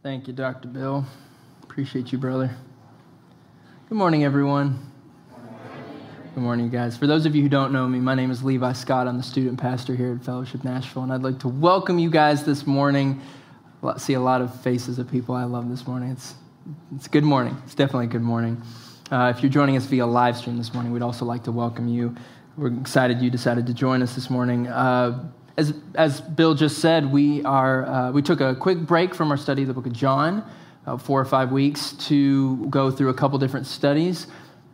Thank you, Dr. Bill. Appreciate you, brother. Good morning, everyone. Good morning, guys. For those of you who don't know me, my name is Levi Scott. I'm the student pastor here at Fellowship Nashville, and I'd like to welcome you guys this morning. I see a lot of faces of people I love this morning. It's, it's good morning. It's definitely good morning. Uh, if you're joining us via live stream this morning, we'd also like to welcome you. We're excited you decided to join us this morning. Uh, as, as Bill just said, we, are, uh, we took a quick break from our study of the book of John, about four or five weeks, to go through a couple different studies.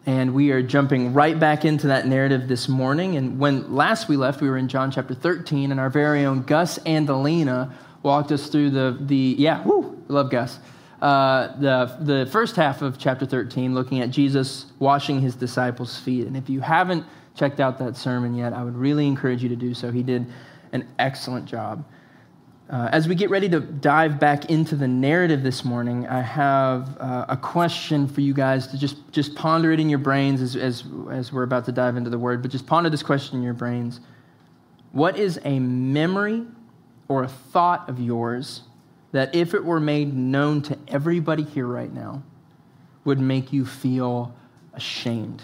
And we are jumping right back into that narrative this morning. And when last we left, we were in John chapter 13, and our very own Gus and Alina walked us through the, the yeah, woo, love Gus. Uh, the, the first half of chapter 13, looking at Jesus washing his disciples' feet. And if you haven't checked out that sermon yet, I would really encourage you to do so. He did an excellent job. Uh, as we get ready to dive back into the narrative this morning, I have uh, a question for you guys to just, just ponder it in your brains as, as, as we're about to dive into the word, but just ponder this question in your brains. What is a memory or a thought of yours that, if it were made known to everybody here right now, would make you feel ashamed?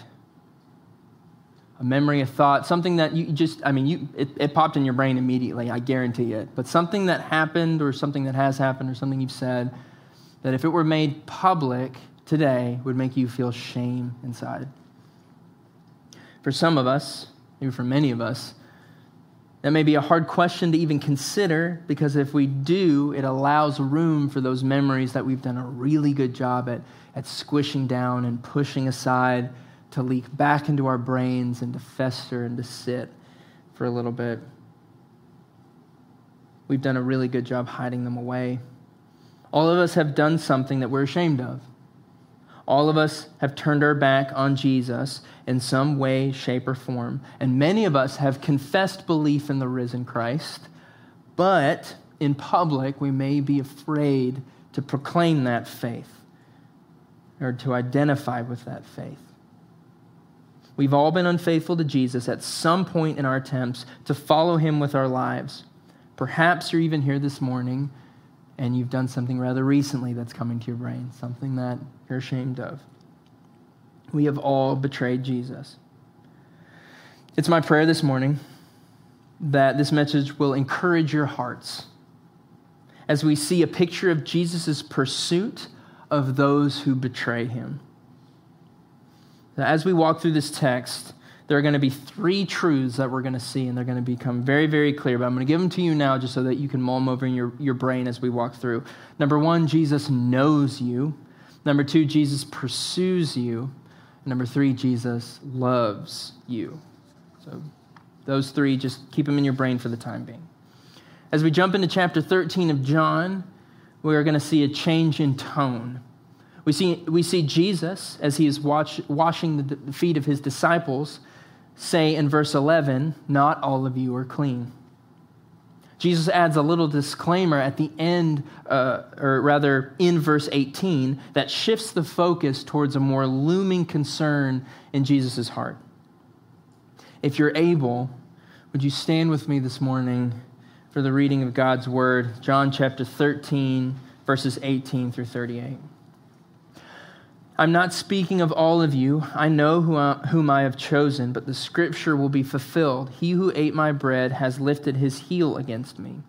A memory, a thought, something that you just, I mean, you, it, it, popped in your brain immediately, I guarantee it. But something that happened or something that has happened or something you've said that if it were made public today would make you feel shame inside. For some of us, maybe for many of us, that may be a hard question to even consider because if we do, it allows room for those memories that we've done a really good job at, at squishing down and pushing aside to leak back into our brains and to fester and to sit for a little bit. We've done a really good job hiding them away. All of us have done something that we're ashamed of. All of us have turned our back on Jesus in some way, shape, or form. And many of us have confessed belief in the risen Christ, but in public, we may be afraid to proclaim that faith or to identify with that faith. We've all been unfaithful to Jesus at some point in our attempts to follow him with our lives. Perhaps you're even here this morning and you've done something rather recently that's coming to your brain, something that you're ashamed of. We have all betrayed Jesus. It's my prayer this morning that this message will encourage your hearts as we see a picture of Jesus' pursuit of those who betray him. As we walk through this text, there are going to be three truths that we're going to see, and they're going to become very, very clear. But I'm going to give them to you now just so that you can mull them over in your, your brain as we walk through. Number one, Jesus knows you. Number two, Jesus pursues you. Number three, Jesus loves you. So those three, just keep them in your brain for the time being. As we jump into chapter 13 of John, we're going to see a change in tone. We see, we see Jesus, as he is watch, washing the, feet of his disciples, say in verse 11, Not all of you are clean. Jesus adds a little disclaimer at the end, uh, or rather in verse 18, that shifts the focus towards a more looming concern in Jesus' heart. If you're able, would you stand with me this morning for the reading of God's word, John chapter 13, verses 18 through 38? I'm not speaking of all of you. I know whom I have chosen, but the scripture will be fulfilled. He who ate my bread has lifted his heel against me.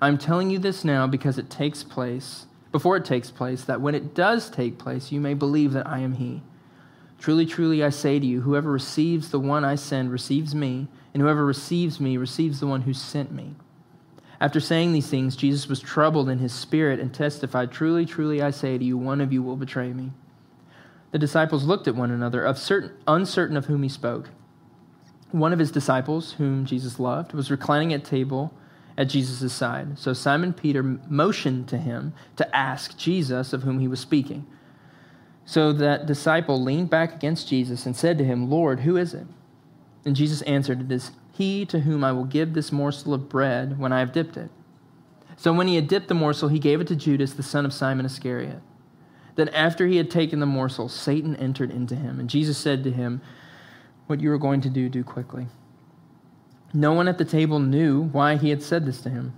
I'm telling you this now because it takes place, before it takes place, that when it does take place, you may believe that I am he. Truly, truly, I say to you, whoever receives the one I send receives me, and whoever receives me receives the one who sent me. After saying these things, Jesus was troubled in his spirit and testified, Truly, truly, I say to you, one of you will betray me. The disciples looked at one another, certain, uncertain of whom he spoke. One of his disciples, whom Jesus loved, was reclining at table at Jesus' side. So Simon Peter motioned to him to ask Jesus of whom he was speaking. So that disciple leaned back against Jesus and said to him, Lord, who is it? And Jesus answered, It is he to whom I will give this morsel of bread when I have dipped it. So when he had dipped the morsel, he gave it to Judas, the son of Simon Iscariot. Then, after he had taken the morsel, Satan entered into him. And Jesus said to him, What you are going to do, do quickly. No one at the table knew why he had said this to him.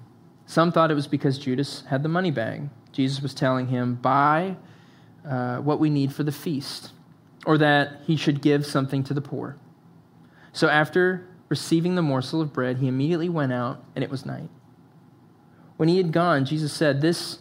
Some thought it was because Judas had the money bag. Jesus was telling him, buy uh, what we need for the feast, or that he should give something to the poor. So after receiving the morsel of bread, he immediately went out, and it was night. When he had gone, Jesus said, This,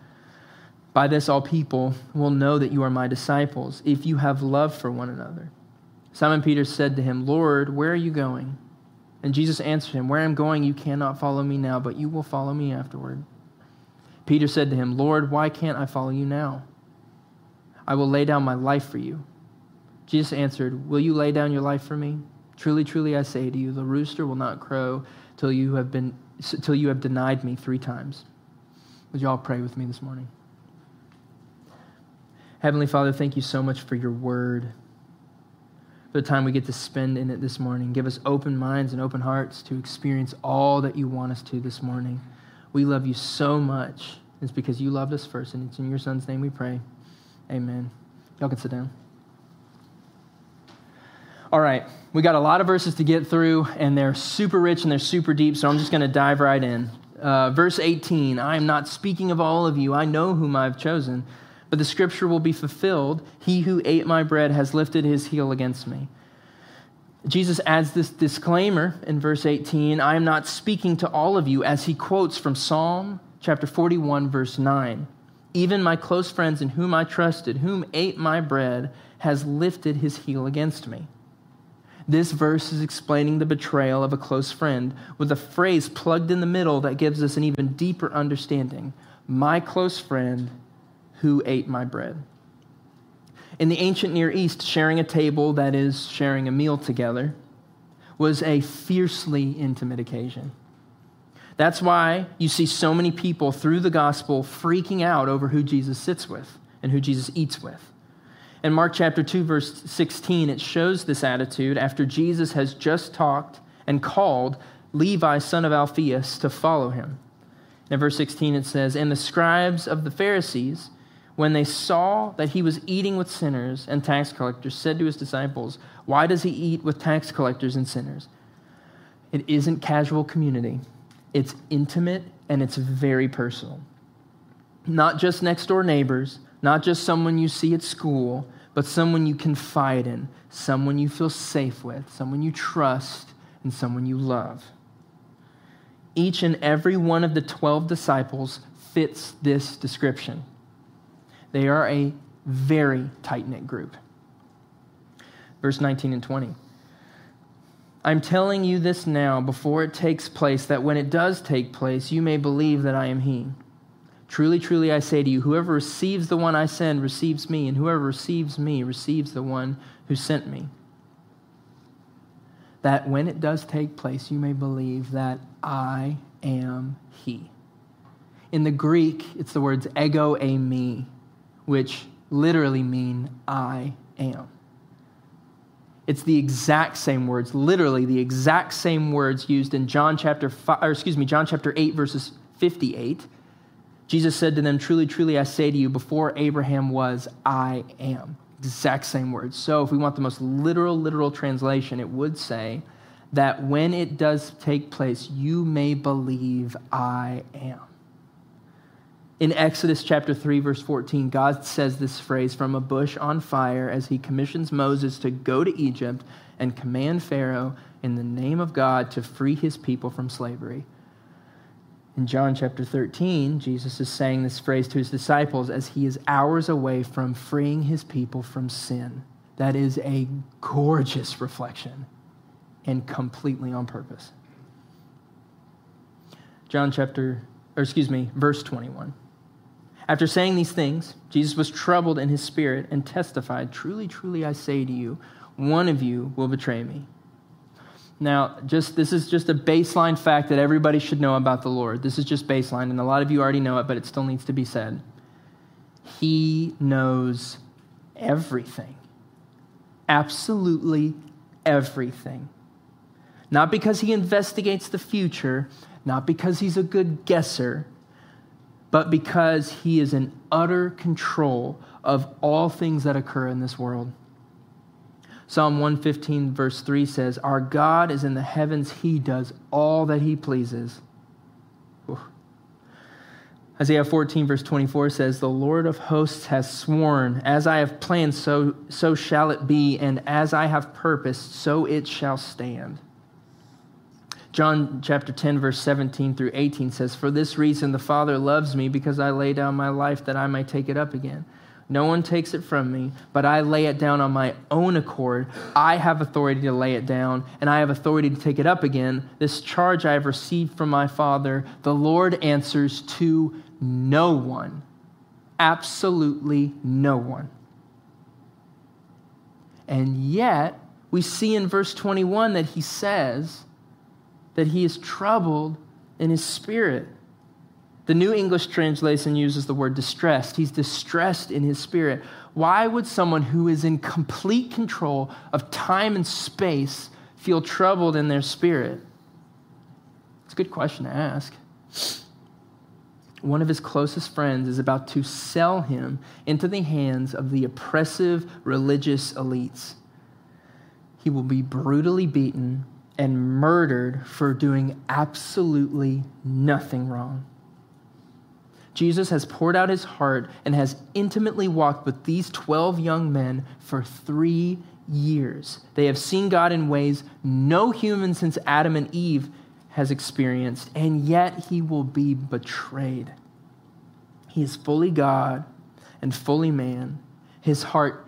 By this, all people will know that you are my disciples, if you have love for one another. Simon Peter said to him, Lord, where are you going? And Jesus answered him, Where I am going, you cannot follow me now, but you will follow me afterward. Peter said to him, Lord, why can't I follow you now? I will lay down my life for you. Jesus answered, Will you lay down your life for me? Truly, truly, I say to you, the rooster will not crow till you have, been, till you have denied me three times. Would you all pray with me this morning? Heavenly Father, thank you so much for your word, for the time we get to spend in it this morning. Give us open minds and open hearts to experience all that you want us to this morning. We love you so much. It's because you loved us first, and it's in your Son's name we pray. Amen. Y'all can sit down. All right, we got a lot of verses to get through, and they're super rich and they're super deep, so I'm just going to dive right in. Uh, verse 18 I am not speaking of all of you, I know whom I've chosen but the scripture will be fulfilled He who ate my bread has lifted his heel against me. Jesus adds this disclaimer in verse 18 I am not speaking to all of you, as he quotes from Psalm chapter 41, verse 9. Even my close friends in whom I trusted, whom ate my bread, has lifted his heel against me. This verse is explaining the betrayal of a close friend with a phrase plugged in the middle that gives us an even deeper understanding. My close friend who ate my bread. In the ancient Near East, sharing a table, that is, sharing a meal together, was a fiercely intimate occasion. That's why you see so many people through the gospel freaking out over who Jesus sits with and who Jesus eats with. In Mark chapter 2, verse 16, it shows this attitude after Jesus has just talked and called Levi, son of Alphaeus, to follow him. In verse 16, it says, And the scribes of the Pharisees when they saw that he was eating with sinners and tax collectors, said to his disciples, Why does he eat with tax collectors and sinners? It isn't casual community, it's intimate and it's very personal. Not just next door neighbors, not just someone you see at school, but someone you confide in, someone you feel safe with, someone you trust, and someone you love. Each and every one of the 12 disciples fits this description. They are a very tight knit group. Verse 19 and 20. I'm telling you this now before it takes place, that when it does take place, you may believe that I am He. Truly, truly, I say to you, whoever receives the one I send receives me, and whoever receives me receives the one who sent me. That when it does take place, you may believe that I am He. In the Greek, it's the words ego eimi, which literally mean I am. It's the exact same words, literally the exact same words used in John chapter 5, or excuse me, John chapter 8 verses 58. Jesus said to them, "Truly, truly I say to you, before Abraham was, I am." Exact same words. So, if we want the most literal literal translation, it would say that when it does take place, you may believe I am. In Exodus chapter 3, verse 14, God says this phrase from a bush on fire as he commissions Moses to go to Egypt and command Pharaoh in the name of God to free his people from slavery. In John chapter 13, Jesus is saying this phrase to his disciples as he is hours away from freeing his people from sin. That is a gorgeous reflection and completely on purpose. John chapter, or excuse me, verse 21. After saying these things, Jesus was troubled in his spirit and testified, Truly, truly, I say to you, one of you will betray me. Now, just this is just a baseline fact that everybody should know about the Lord. This is just baseline, and a lot of you already know it, but it still needs to be said. He knows everything. absolutely everything. Not because he investigates the future, not because he's a good guesser, but because he is in utter control of all things that occur in this world. Psalm 115, verse 3 says, Our God is in the heavens, he does all that he pleases. Isaiah 14, verse 24 says, The Lord of hosts has sworn, As I have planned, so, so shall it be, and as I have purposed, so it shall stand. John chapter 10, verse 17 through 18 says, For this reason the Father loves me, because I lay down my life that I may take it up again. No one takes it from me, but I lay it down on my own accord. I have authority to lay it down, and I have authority to take it up again. This charge I have received from my Father. The Lord answers to no one. Absolutely no one. And yet, we see in verse 21 that he says that he is troubled in his spirit. The New English translation uses the word distressed. He's distressed in his spirit. Why would someone who is in complete control of time and space feel troubled in their spirit? It's a good question to ask. One of his closest friends is about to sell him into the hands of the oppressive religious elites. He will be brutally beaten and murdered for doing absolutely nothing wrong. Jesus has poured out his heart and has intimately walked with these 12 young men for three years. They have seen God in ways no human since Adam and Eve has experienced, and yet he will be betrayed. He is fully God and fully man. His heart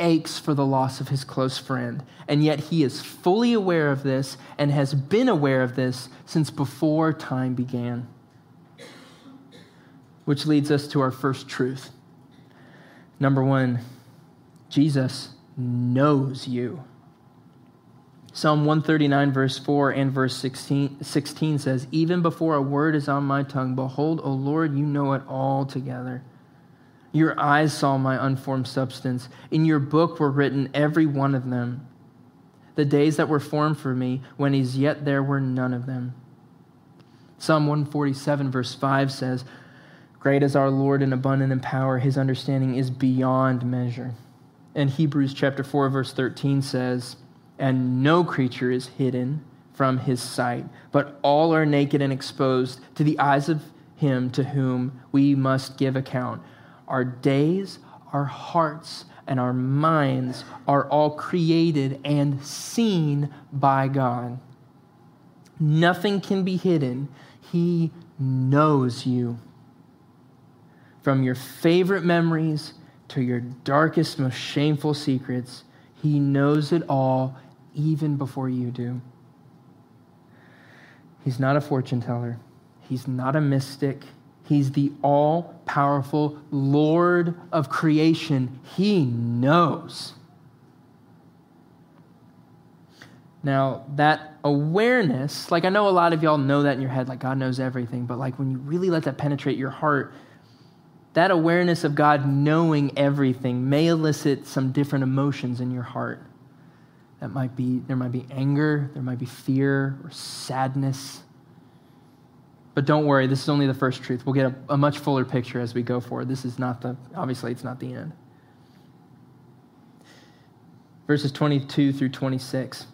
aches for the loss of his close friend, and yet he is fully aware of this and has been aware of this since before time began which leads us to our first truth. Number one, Jesus knows you. Psalm 139, verse 4 and verse 16, 16, says, Even before a word is on my tongue, behold, O Lord, you know it all together. Your eyes saw my unformed substance. In your book were written every one of them. The days that were formed for me, when as yet there were none of them. Psalm 147, verse 5 says, Great is our Lord and abundant in power. His understanding is beyond measure. And Hebrews chapter 4, verse 13 says, And no creature is hidden from his sight, but all are naked and exposed to the eyes of him to whom we must give account. Our days, our hearts, and our minds are all created and seen by God. Nothing can be hidden. He knows you. From your favorite memories to your darkest, most shameful secrets, He knows it all even before you do. He's not a fortune teller, He's not a mystic. He's the all powerful Lord of creation. He knows. Now, that awareness, like I know a lot of y'all know that in your head, like God knows everything, but like when you really let that penetrate your heart, that awareness of God knowing everything may elicit some different emotions in your heart. That might be, there might be anger, there might be fear or sadness. But don't worry, this is only the first truth. We'll get a, a much fuller picture as we go forward. This is not the, obviously, it's not the end. Verses 22 through 26.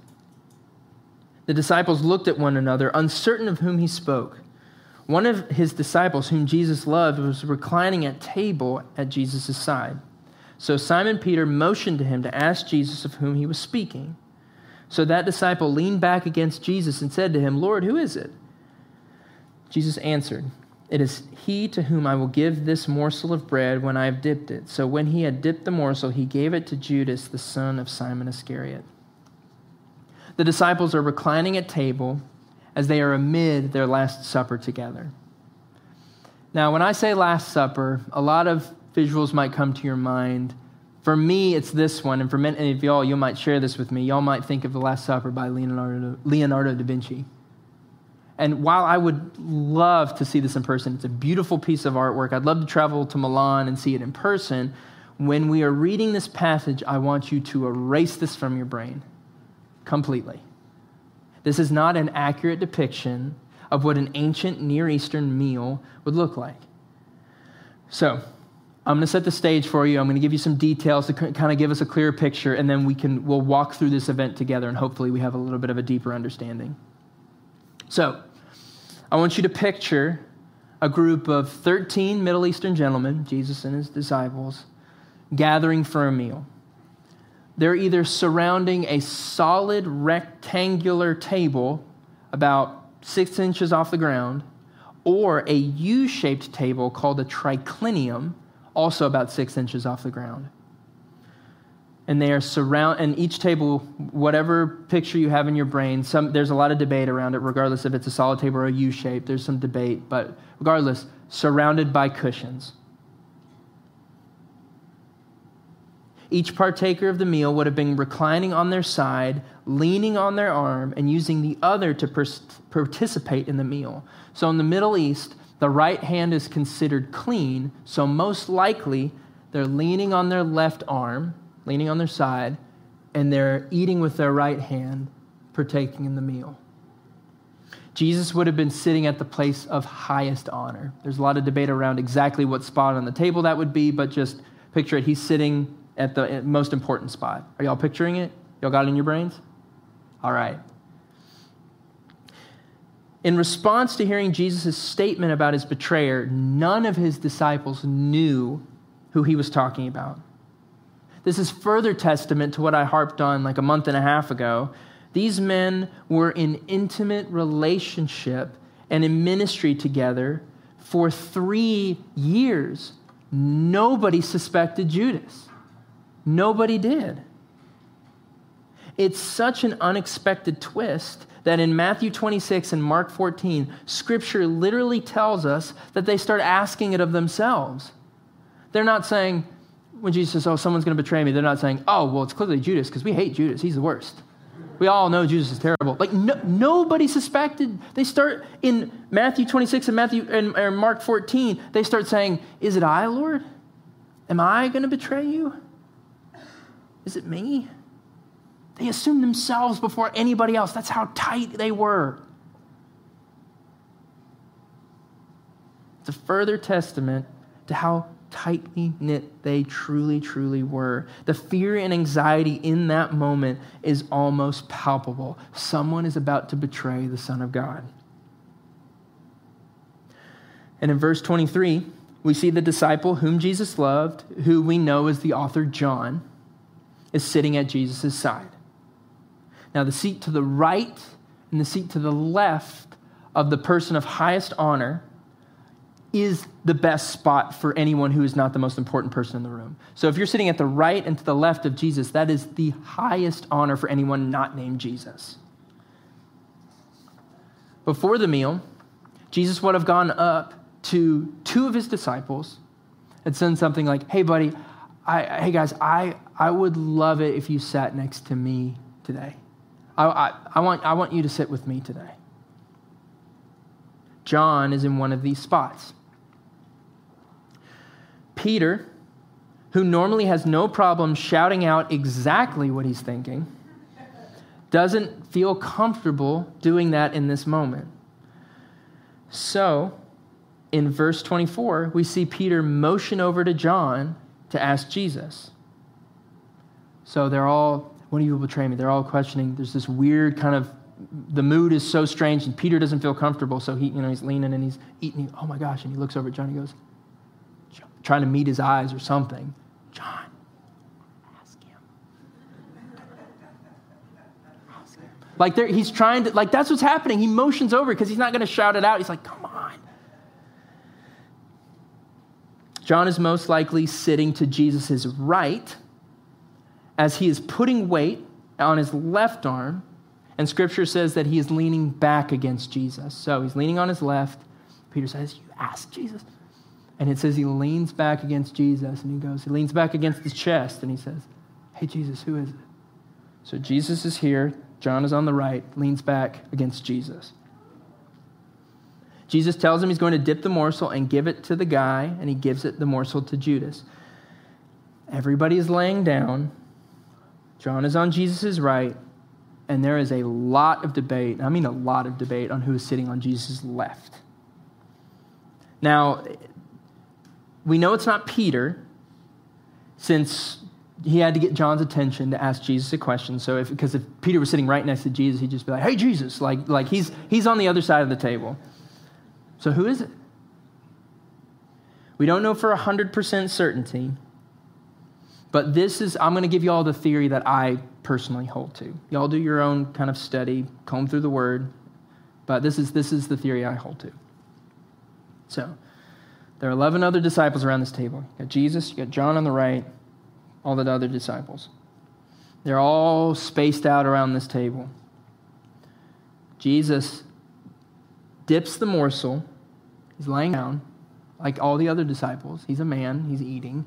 The disciples looked at one another, uncertain of whom he spoke. One of his disciples, whom Jesus loved, was reclining at table at Jesus' side. So Simon Peter motioned to him to ask Jesus of whom he was speaking. So that disciple leaned back against Jesus and said to him, Lord, who is it? Jesus answered, It is he to whom I will give this morsel of bread when I have dipped it. So when he had dipped the morsel, he gave it to Judas, the son of Simon Iscariot. The disciples are reclining at table as they are amid their Last Supper together. Now, when I say Last Supper, a lot of visuals might come to your mind. For me, it's this one, and for many of y'all, you might share this with me. Y'all might think of The Last Supper by Leonardo, Leonardo da Vinci. And while I would love to see this in person, it's a beautiful piece of artwork. I'd love to travel to Milan and see it in person. when we are reading this passage, I want you to erase this from your brain completely. This is not an accurate depiction of what an ancient Near Eastern meal would look like. So, I'm going to set the stage for you. I'm going to give you some details to kind of give us a clearer picture, and then we can we'll walk through this event together, and hopefully we have a little bit of a deeper understanding. So, I want you to picture a group of 13 Middle Eastern gentlemen, Jesus and his disciples, gathering for a meal. They're either surrounding a solid rectangular table about six inches off the ground, or a U shaped table called a triclinium, also about six inches off the ground. And they are surround, and each table, whatever picture you have in your brain, some, there's a lot of debate around it, regardless if it's a solid table or a U shape. There's some debate, but regardless, surrounded by cushions. Each partaker of the meal would have been reclining on their side, leaning on their arm, and using the other to participate in the meal. So in the Middle East, the right hand is considered clean, so most likely they're leaning on their left arm, leaning on their side, and they're eating with their right hand, partaking in the meal. Jesus would have been sitting at the place of highest honor. There's a lot of debate around exactly what spot on the table that would be, but just picture it. He's sitting at the most important spot. Are y'all picturing it? Y'all got it in your brains? All right. In response to hearing Jesus' statement about his betrayer, none of his disciples knew who he was talking about. This is further testament to what I harped on like a month and a half ago. These men were in intimate relationship and in ministry together for three years. Nobody suspected Judas. Nobody did. It's such an unexpected twist that in Matthew 26 and Mark 14, Scripture literally tells us that they start asking it of themselves. They're not saying, when Jesus says, Oh, someone's going to betray me, they're not saying, Oh, well, it's clearly Judas because we hate Judas. He's the worst. We all know Judas is terrible. Like, no, nobody suspected. They start in Matthew 26 and Matthew and, Mark 14, they start saying, Is it I, Lord? Am I going to betray you? Is it me? They assumed themselves before anybody else. That's how tight they were. It's a further testament to how tightly knit they truly, truly were. The fear and anxiety in that moment is almost palpable. Someone is about to betray the Son of God. And in verse 23, we see the disciple whom Jesus loved, who we know is the author John is sitting at Jesus' side. Now, the seat to the right and the seat to the left of the person of highest honor is the best spot for anyone who is not the most important person in the room. So, if you're sitting at the right and to the left of Jesus, that is the highest honor for anyone not named Jesus. Before the meal, Jesus would have gone up to two of his disciples and said something like, Hey, buddy, I, hey guys, I, I would love it if you sat next to me today. I, I, I, want, I want you to sit with me today. John is in one of these spots. Peter, who normally has no problem shouting out exactly what he's thinking, doesn't feel comfortable doing that in this moment. So, in verse 24, we see Peter motion over to John to ask Jesus. So they're all, when you will betray me? They're all questioning. There's this weird kind of, the mood is so strange, and Peter doesn't feel comfortable. So he, you know, he's leaning and he's eating. Oh my gosh! And he looks over at John. And he goes, trying to meet his eyes or something. John, ask him. Ask him. Like he's trying to, like that's what's happening. He motions over because he's not going to shout it out. He's like, come on. John is most likely sitting to Jesus' right as he is putting weight on his left arm, and scripture says that he is leaning back against Jesus. So he's leaning on his left. Peter says, You ask Jesus. And it says he leans back against Jesus and he goes, he leans back against his chest and he says, Hey, Jesus, who is it? So Jesus is here. John is on the right, leans back against Jesus. Jesus tells him he's going to dip the morsel and give it to the guy, and he gives it the morsel to Judas. Everybody is laying down. John is on Jesus' right, and there is a lot of debate, I mean a lot of debate, on who is sitting on Jesus' left. Now, we know it's not Peter, since he had to get John's attention to ask Jesus a question. So, if, because if Peter was sitting right next to Jesus, he'd just be like, "Hey, Jesus!" Like, like he's he's on the other side of the table. So, who is it? We don't know for hundred percent certainty, but this is, I'm going to give you all the theory that I personally hold to. Y'all do your own kind of study, comb through the word, but this is, this is the theory I hold to. So, there are 11 other disciples around this table. You got Jesus, you got John on the right, all the other disciples. They're all spaced out around this table. Jesus dips the morsel. He's laying down like all the other disciples. He's a man, he's eating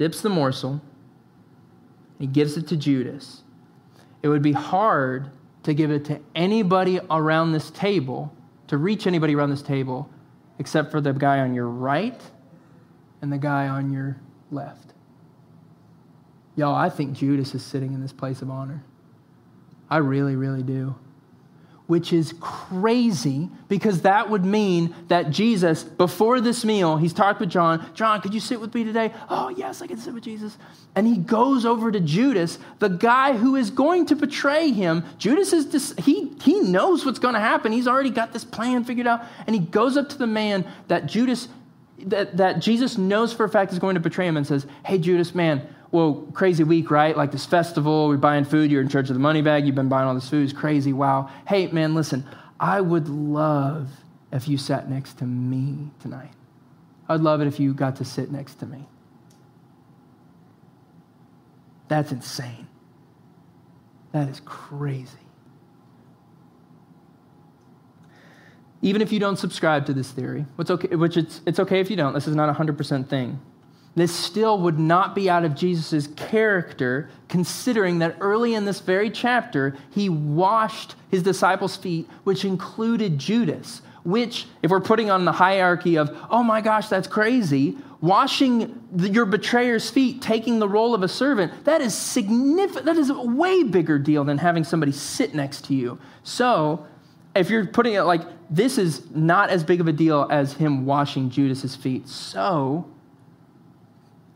dips the morsel, he gives it to Judas. It would be hard to give it to anybody around this table, to reach anybody around this table, except for the guy on your right and the guy on your left. Y'all, I think Judas is sitting in this place of honor. I really, really do which is crazy because that would mean that Jesus, before this meal, he's talked with John. John, could you sit with me today? Oh, yes, I can sit with Jesus. And he goes over to Judas, the guy who is going to betray him. Judas is, dis- he, he knows what's going to happen. He's already got this plan figured out. And he goes up to the man that Judas, that, that Jesus knows for a fact is going to betray him and says, Hey, Judas, man, well, crazy week, right? Like this festival, we're buying food, you're in charge of the money bag, you've been buying all this food, it's crazy, wow. Hey, man, listen, I would love if you sat next to me tonight. I'd love it if you got to sit next to me. That's insane. That is crazy. Even if you don't subscribe to this theory, which, okay, which it's, it's okay if you don't, this is not a 100% thing this still would not be out of Jesus' character, considering that early in this very chapter, he washed his disciples' feet, which included Judas. Which, if we're putting on the hierarchy of, oh my gosh, that's crazy, washing the, your betrayer's feet, taking the role of a servant, that is significant. That is a way bigger deal than having somebody sit next to you. So, if you're putting it like this is not as big of a deal as him washing Judas's feet. So,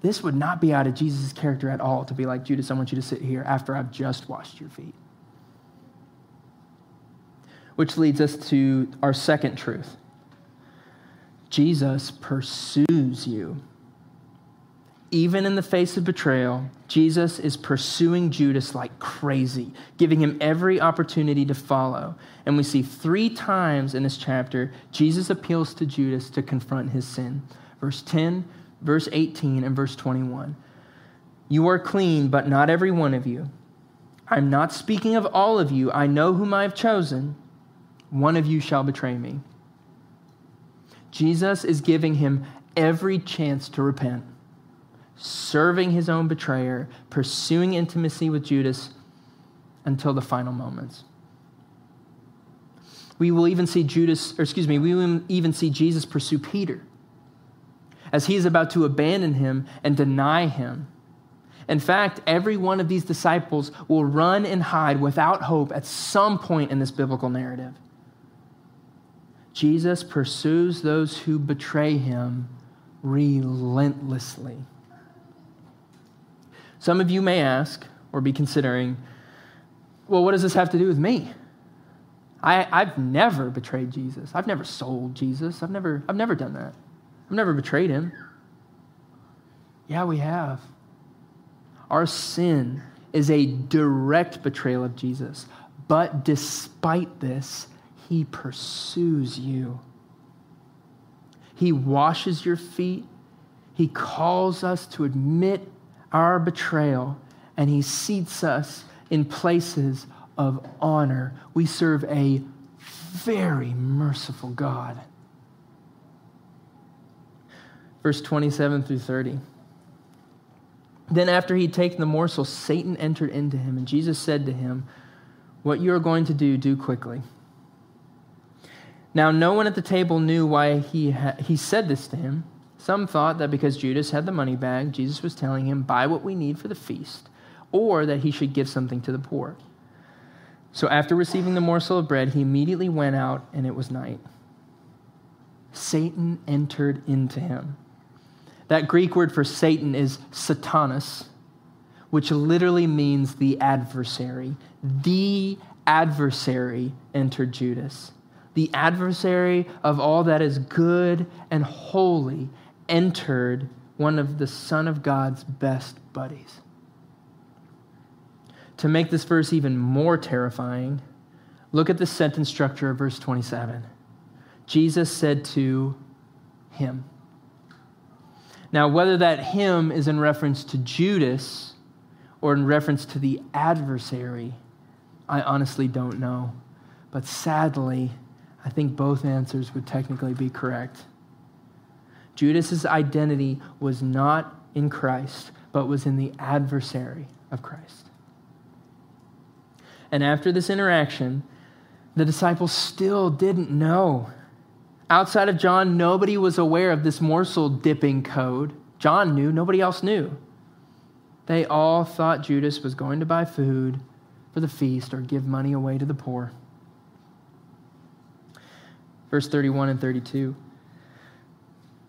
this would not be out of Jesus' character at all to be like, Judas, I want you to sit here after I've just washed your feet. Which leads us to our second truth Jesus pursues you. Even in the face of betrayal, Jesus is pursuing Judas like crazy, giving him every opportunity to follow. And we see three times in this chapter, Jesus appeals to Judas to confront his sin. Verse 10, verse 18 and verse 21. You are clean, but not every one of you. I'm not speaking of all of you. I know whom I have chosen. One of you shall betray me. Jesus is giving him every chance to repent, serving his own betrayer, pursuing intimacy with Judas until the final moments. We will even see Judas, or excuse me, we will even see Jesus pursue Peter as he is about to abandon him and deny him. In fact, every one of these disciples will run and hide without hope at some point in this biblical narrative. Jesus pursues those who betray him relentlessly. Some of you may ask or be considering, well, what does this have to do with me? I, have never betrayed Jesus. I've never sold Jesus. I've never, I've never done that. I've never betrayed him. Yeah, we have. Our sin is a direct betrayal of Jesus. But despite this, he pursues you. He washes your feet. He calls us to admit our betrayal, and he seats us in places of honor. We serve a very merciful God verse 27 through 30. Then, after he'd taken the morsel, Satan entered into him, and Jesus said to him, What you are going to do, do quickly. Now, no one at the table knew why he, ha- he said this to him. Some thought that because Judas had the money bag, Jesus was telling him, buy what we need for the feast, or that he should give something to the poor. So after receiving the morsel of bread, he immediately went out, and it was night. Satan entered into him. That Greek word for Satan is satanas, which literally means the adversary. The adversary entered Judas. The adversary of all that is good and holy entered one of the Son of God's best buddies. To make this verse even more terrifying, look at the sentence structure of verse 27. Jesus said to him. Now, whether that him is in reference to Judas or in reference to the adversary, I honestly don't know. But sadly, I think both answers would technically be correct. Judas's identity was not in Christ, but was in the adversary of Christ. And after this interaction, the disciples still didn't know. Outside of John, nobody was aware of this morsel dipping code. John knew, nobody else knew. They all thought Judas was going to buy food for the feast or give money away to the poor. Verse 31 and 32.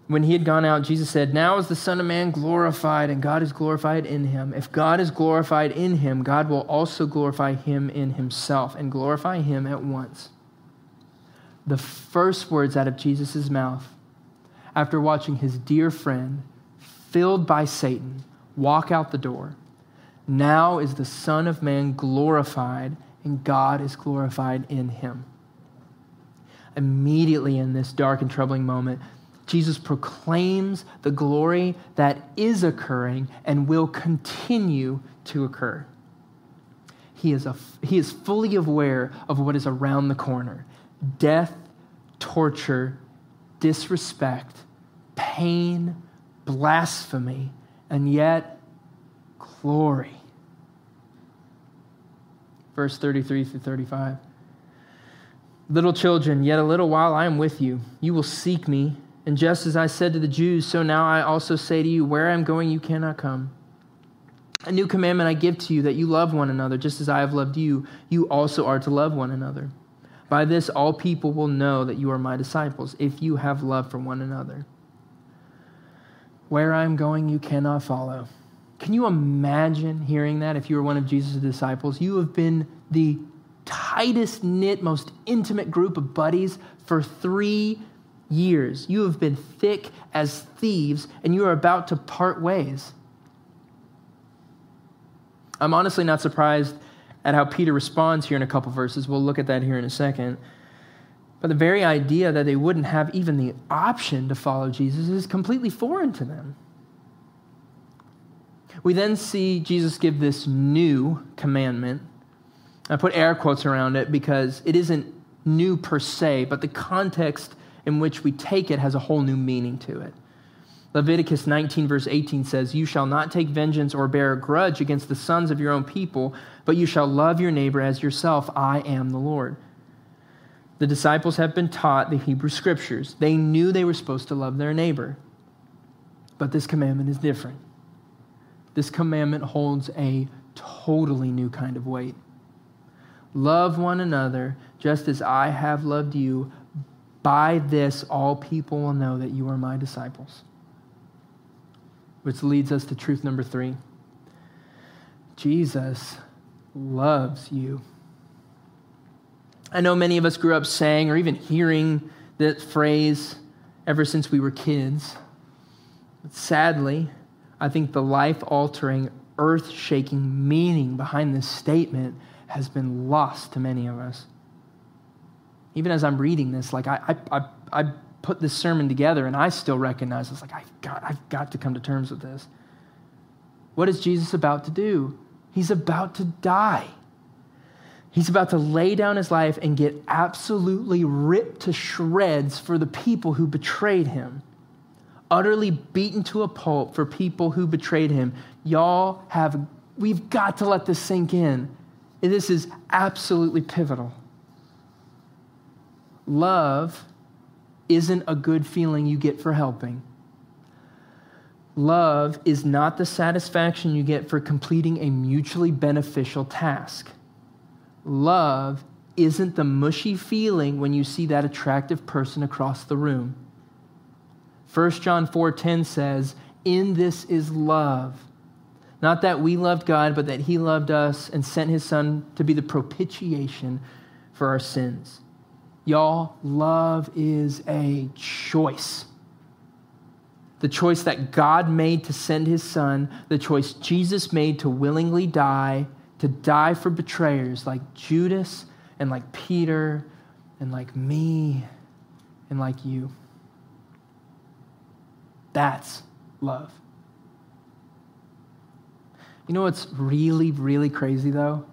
When he had gone out, Jesus said, Now is the Son of Man glorified, and God is glorified in him. If God is glorified in him, God will also glorify him in himself and glorify him at once. The first words out of Jesus' mouth after watching his dear friend, filled by Satan, walk out the door. Now is the Son of Man glorified, and God is glorified in him. Immediately in this dark and troubling moment, Jesus proclaims the glory that is occurring and will continue to occur. He is, a, he is fully aware of what is around the corner death, torture, disrespect, pain, blasphemy, and yet glory. Verse 33 through 35. Little children, yet a little while I am with you. You will seek me and just as I said to the Jews, so now I also say to you, where I am going, you cannot come. A new commandment I give to you that you love one another, just as I have loved you, you also are to love one another. By this, all people will know that you are my disciples, if you have love for one another. Where I am going, you cannot follow. Can you imagine hearing that if you were one of Jesus' disciples? You have been the tightest knit, most intimate group of buddies for three years. You have been thick as thieves, and you are about to part ways. I'm honestly not surprised at how Peter responds here in a couple verses. We'll look at that here in a second. But the very idea that they wouldn't have even the option to follow Jesus is completely foreign to them. We then see Jesus give this new commandment. I put air quotes around it because it isn't new per se, but the context in which we take it has a whole new meaning to it. Leviticus 19, verse 18 says, You shall not take vengeance or bear a grudge against the sons of your own people, but you shall love your neighbor as yourself. I am the Lord. The disciples have been taught the Hebrew scriptures. They knew they were supposed to love their neighbor. But this commandment is different. This commandment holds a totally new kind of weight. Love one another just as I have loved you. By this, all people will know that you are my disciples. Which leads us to truth number three Jesus loves you. I know many of us grew up saying or even hearing that phrase ever since we were kids. But sadly, I think the life altering, earth shaking meaning behind this statement has been lost to many of us even as I'm reading this, like I, I, I, I put this sermon together and I still recognize it's like, I've got, I've got to come to terms with this. What is Jesus about to do? He's about to die. He's about to lay down his life and get absolutely ripped to shreds for the people who betrayed him. Utterly beaten to a pulp for people who betrayed him. Y'all have, we've got to let this sink in. This is absolutely pivotal. Love isn't a good feeling you get for helping. Love is not the satisfaction you get for completing a mutually beneficial task. Love isn't the mushy feeling when you see that attractive person across the room. 1 John 4:10 says, "In this is love, not that we loved God, but that he loved us and sent his son to be the propitiation for our sins." Y'all, love is a choice the choice that God made to send his son, the choice Jesus made to willingly die, to die for betrayers like Judas and like Peter and like me and like you. That's love. You know what's really, really crazy though?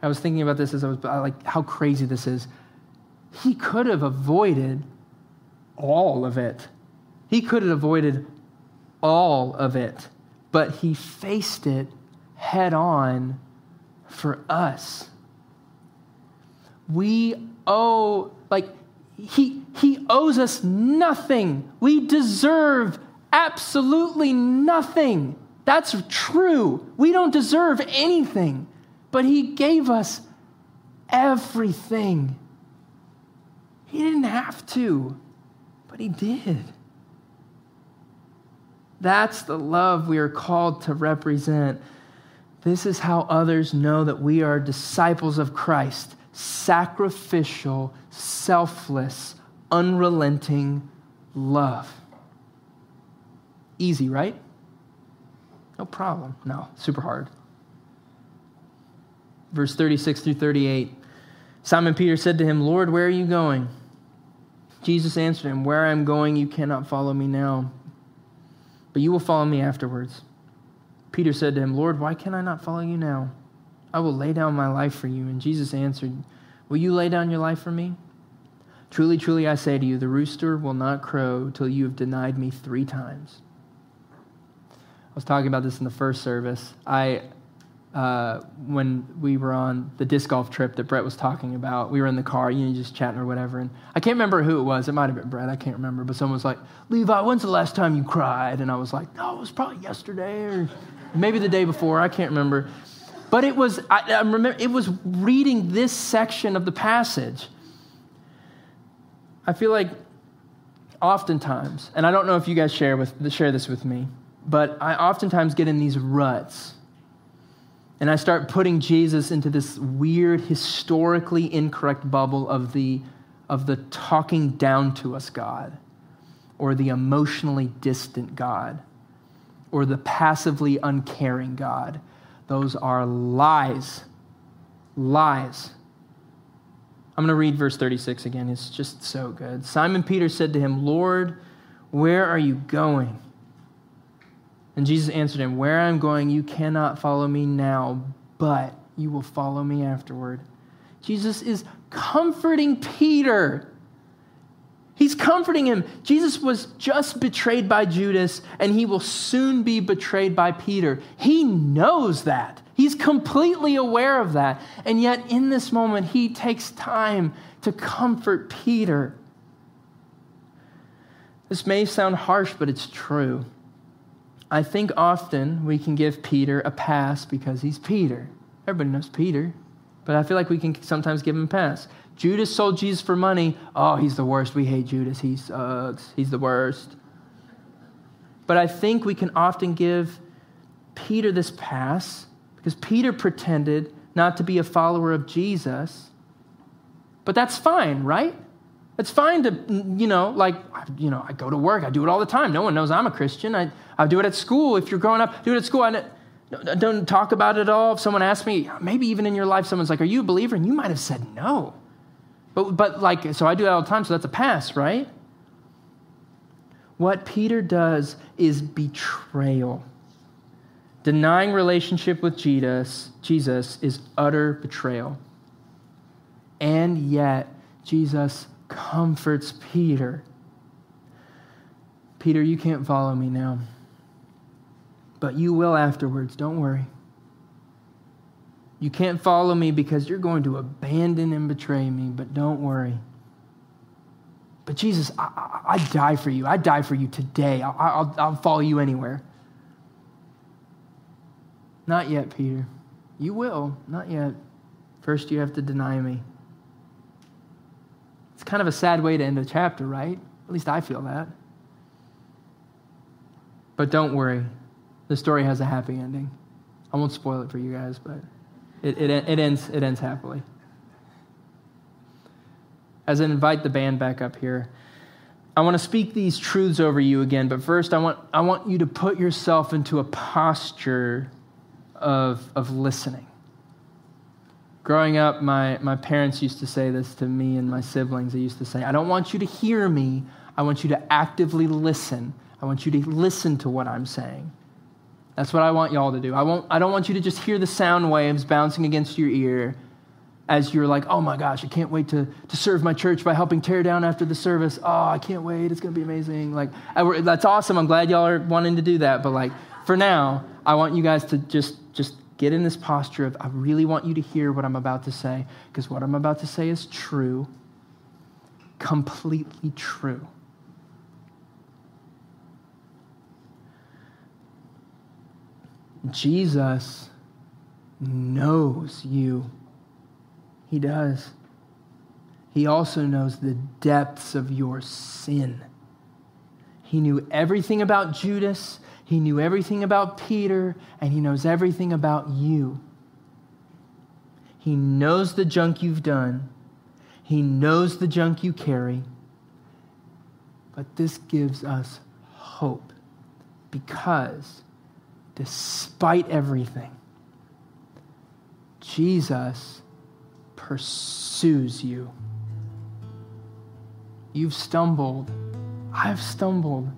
I was thinking about this as I was like, how crazy this is. He could have avoided all of it. He could have avoided all of it, but he faced it head on for us. We owe, like, he, he owes us nothing. We deserve absolutely nothing. That's true. We don't deserve anything, but he gave us everything. He didn't have to, but he did. That's the love we are called to represent. This is how others know that we are disciples of Christ sacrificial, selfless, unrelenting love. Easy, right? No problem. No, super hard. Verse 36 through 38 Simon Peter said to him, Lord, where are you going? Jesus answered him, Where I am going, you cannot follow me now but you will follow me afterwards. Peter said to him, Lord, why can I not follow you now? I will lay down my life for you. And Jesus answered, Will you lay down your life for me? Truly, truly, I say to you, the rooster will not crow till you have denied me three times. I was talking about this in the first service. I uh, when we were on the disc golf trip that Brett was talking about. We were in the car, you know, just chatting or whatever. And I can't remember who it was. It might have been Brett. I can't remember. But someone was like, Levi, when's the last time you cried? And I was like, no, it was probably yesterday or maybe the day before. I can't remember. But it was, I, I remember, it was reading this section of the passage. I feel like oftentimes, and I don't know if you guys share, with, share this with me, but I oftentimes get in these ruts and I start putting Jesus into this weird, historically incorrect bubble of the, of the talking down to us God, or the emotionally distant God, or the passively uncaring God. Those are lies. Lies. I'm going to read verse 36 again. It's just so good. Simon Peter said to him, Lord, where are you going? And Jesus answered him, Where I'm going, you cannot follow me now, but you will follow me afterward. Jesus is comforting Peter. He's comforting him. Jesus was just betrayed by Judas, and he will soon be betrayed by Peter. He knows that. He's completely aware of that. And yet, in this moment, he takes time to comfort Peter. This may sound harsh, but it's true. I think often we can give Peter a pass because he's Peter. Everybody knows Peter, but I feel like we can sometimes give him a pass. Judas sold Jesus for money. Oh, he's the worst. We hate Judas. He sucks. He's the worst. But I think we can often give Peter this pass because Peter pretended not to be a follower of Jesus. But that's fine, right? It's fine to, you know, like, you know, I go to work, I do it all the time. No one knows I'm a Christian. I, I do it at school. If you're growing up, do it at school. I uh, don't talk about it at all. If someone asks me, maybe even in your life, someone's like, Are you a believer? And you might have said no. But, but like, so I do that all the time, so that's a pass, right? What Peter does is betrayal. Denying relationship with Jesus, Jesus is utter betrayal. And yet, Jesus comforts Peter. Peter, you can't follow me now, but you will afterwards. Don't worry. You can't follow me because you're going to abandon and betray me, but don't worry. But Jesus, I, I, I die for you. I die for you today. I'll, I'll, I'll follow you anywhere. Not yet, Peter. You will. Not yet. First, you have to deny me. It's kind of a sad way to end a chapter, right? At least I feel that. But don't worry, the story has a happy ending. I won't spoil it for you guys, but it, it, it, ends, it ends happily. As I invite the band back up here, I want to speak these truths over you again, but first I want, I want you to put yourself into a posture of, of listening. Growing up, my, my parents used to say this to me and my siblings. They used to say, I don't want you to hear me, I want you to actively listen. I want you to listen to what I'm saying. That's what I want y'all to do. I, won't, I don't want you to just hear the sound waves bouncing against your ear as you're like, oh my gosh, I can't wait to, to serve my church by helping tear down after the service. Oh, I can't wait. It's going to be amazing. Like, I, that's awesome. I'm glad y'all are wanting to do that. But like, for now, I want you guys to just, just get in this posture of, I really want you to hear what I'm about to say, because what I'm about to say is true, completely true. Jesus knows you. He does. He also knows the depths of your sin. He knew everything about Judas, he knew everything about Peter, and he knows everything about you. He knows the junk you've done, he knows the junk you carry. But this gives us hope because despite everything, Jesus pursues you. You've stumbled. I've stumbled.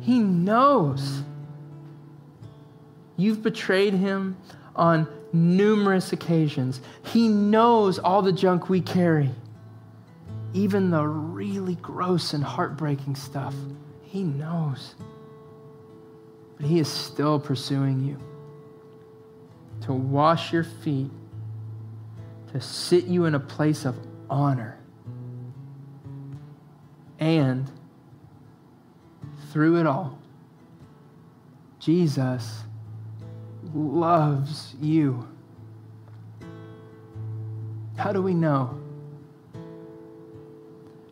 He knows. You've betrayed him on numerous occasions. He knows all the junk we carry, even the really gross and heartbreaking stuff. He knows. But He is still pursuing you to wash your feet, to sit you in a place of honor. And through it all, Jesus loves you. How do we know?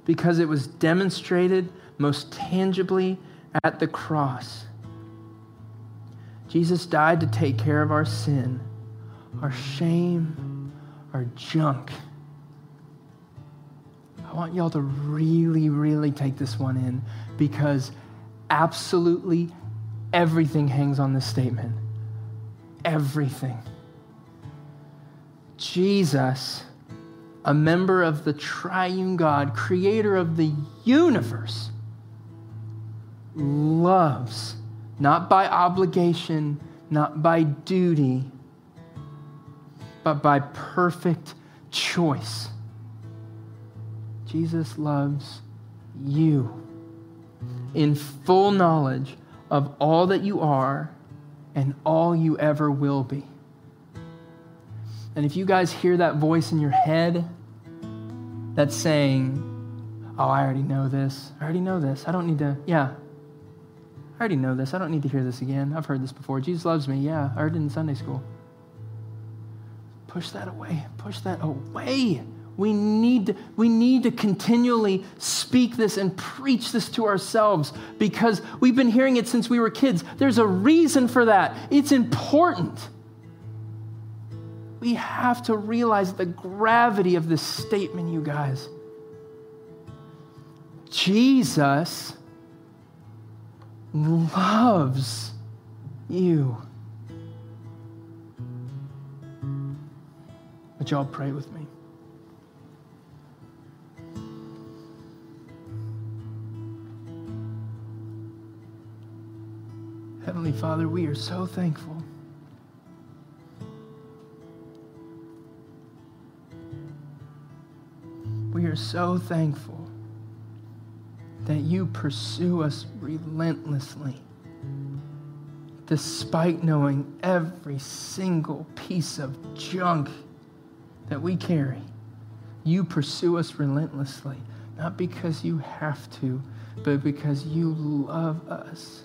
Because it was demonstrated most tangibly at the cross. Jesus died to take care of our sin, our shame, our junk. I want y'all to really, really take this one in because absolutely everything hangs on this statement. Everything. Jesus, a member of the triune God, creator of the universe, loves not by obligation, not by duty, but by perfect choice. Jesus loves you in full knowledge of all that you are and all you ever will be. And if you guys hear that voice in your head that's saying, Oh, I already know this. I already know this. I don't need to. Yeah, I already know this. I don't need to hear this again. I've heard this before. Jesus loves me. Yeah, I heard it in Sunday school. Push that away. Push that away. We need, to, we need to continually speak this and preach this to ourselves because we've been hearing it since we were kids. There's a reason for that. It's important. We have to realize the gravity of this statement, you guys. Jesus loves you. Would y'all pray with me? Heavenly Father, we are so thankful. We are so thankful that you pursue us relentlessly, despite knowing every single piece of junk that we carry. You pursue us relentlessly, not because you have to, but because you love us.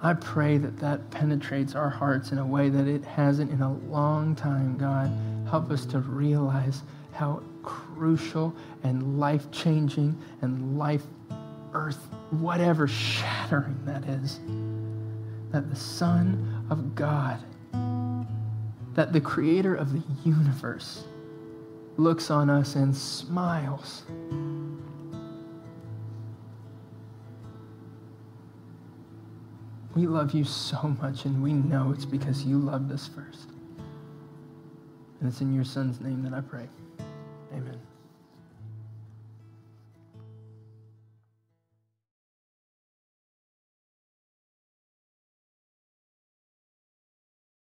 I pray that that penetrates our hearts in a way that it hasn't in a long time, God. Help us to realize how crucial and life changing and life, earth, whatever shattering that is. That the Son of God, that the creator of the universe, looks on us and smiles. We love you so much, and we know it's because you loved us first. And it's in your son's name that I pray.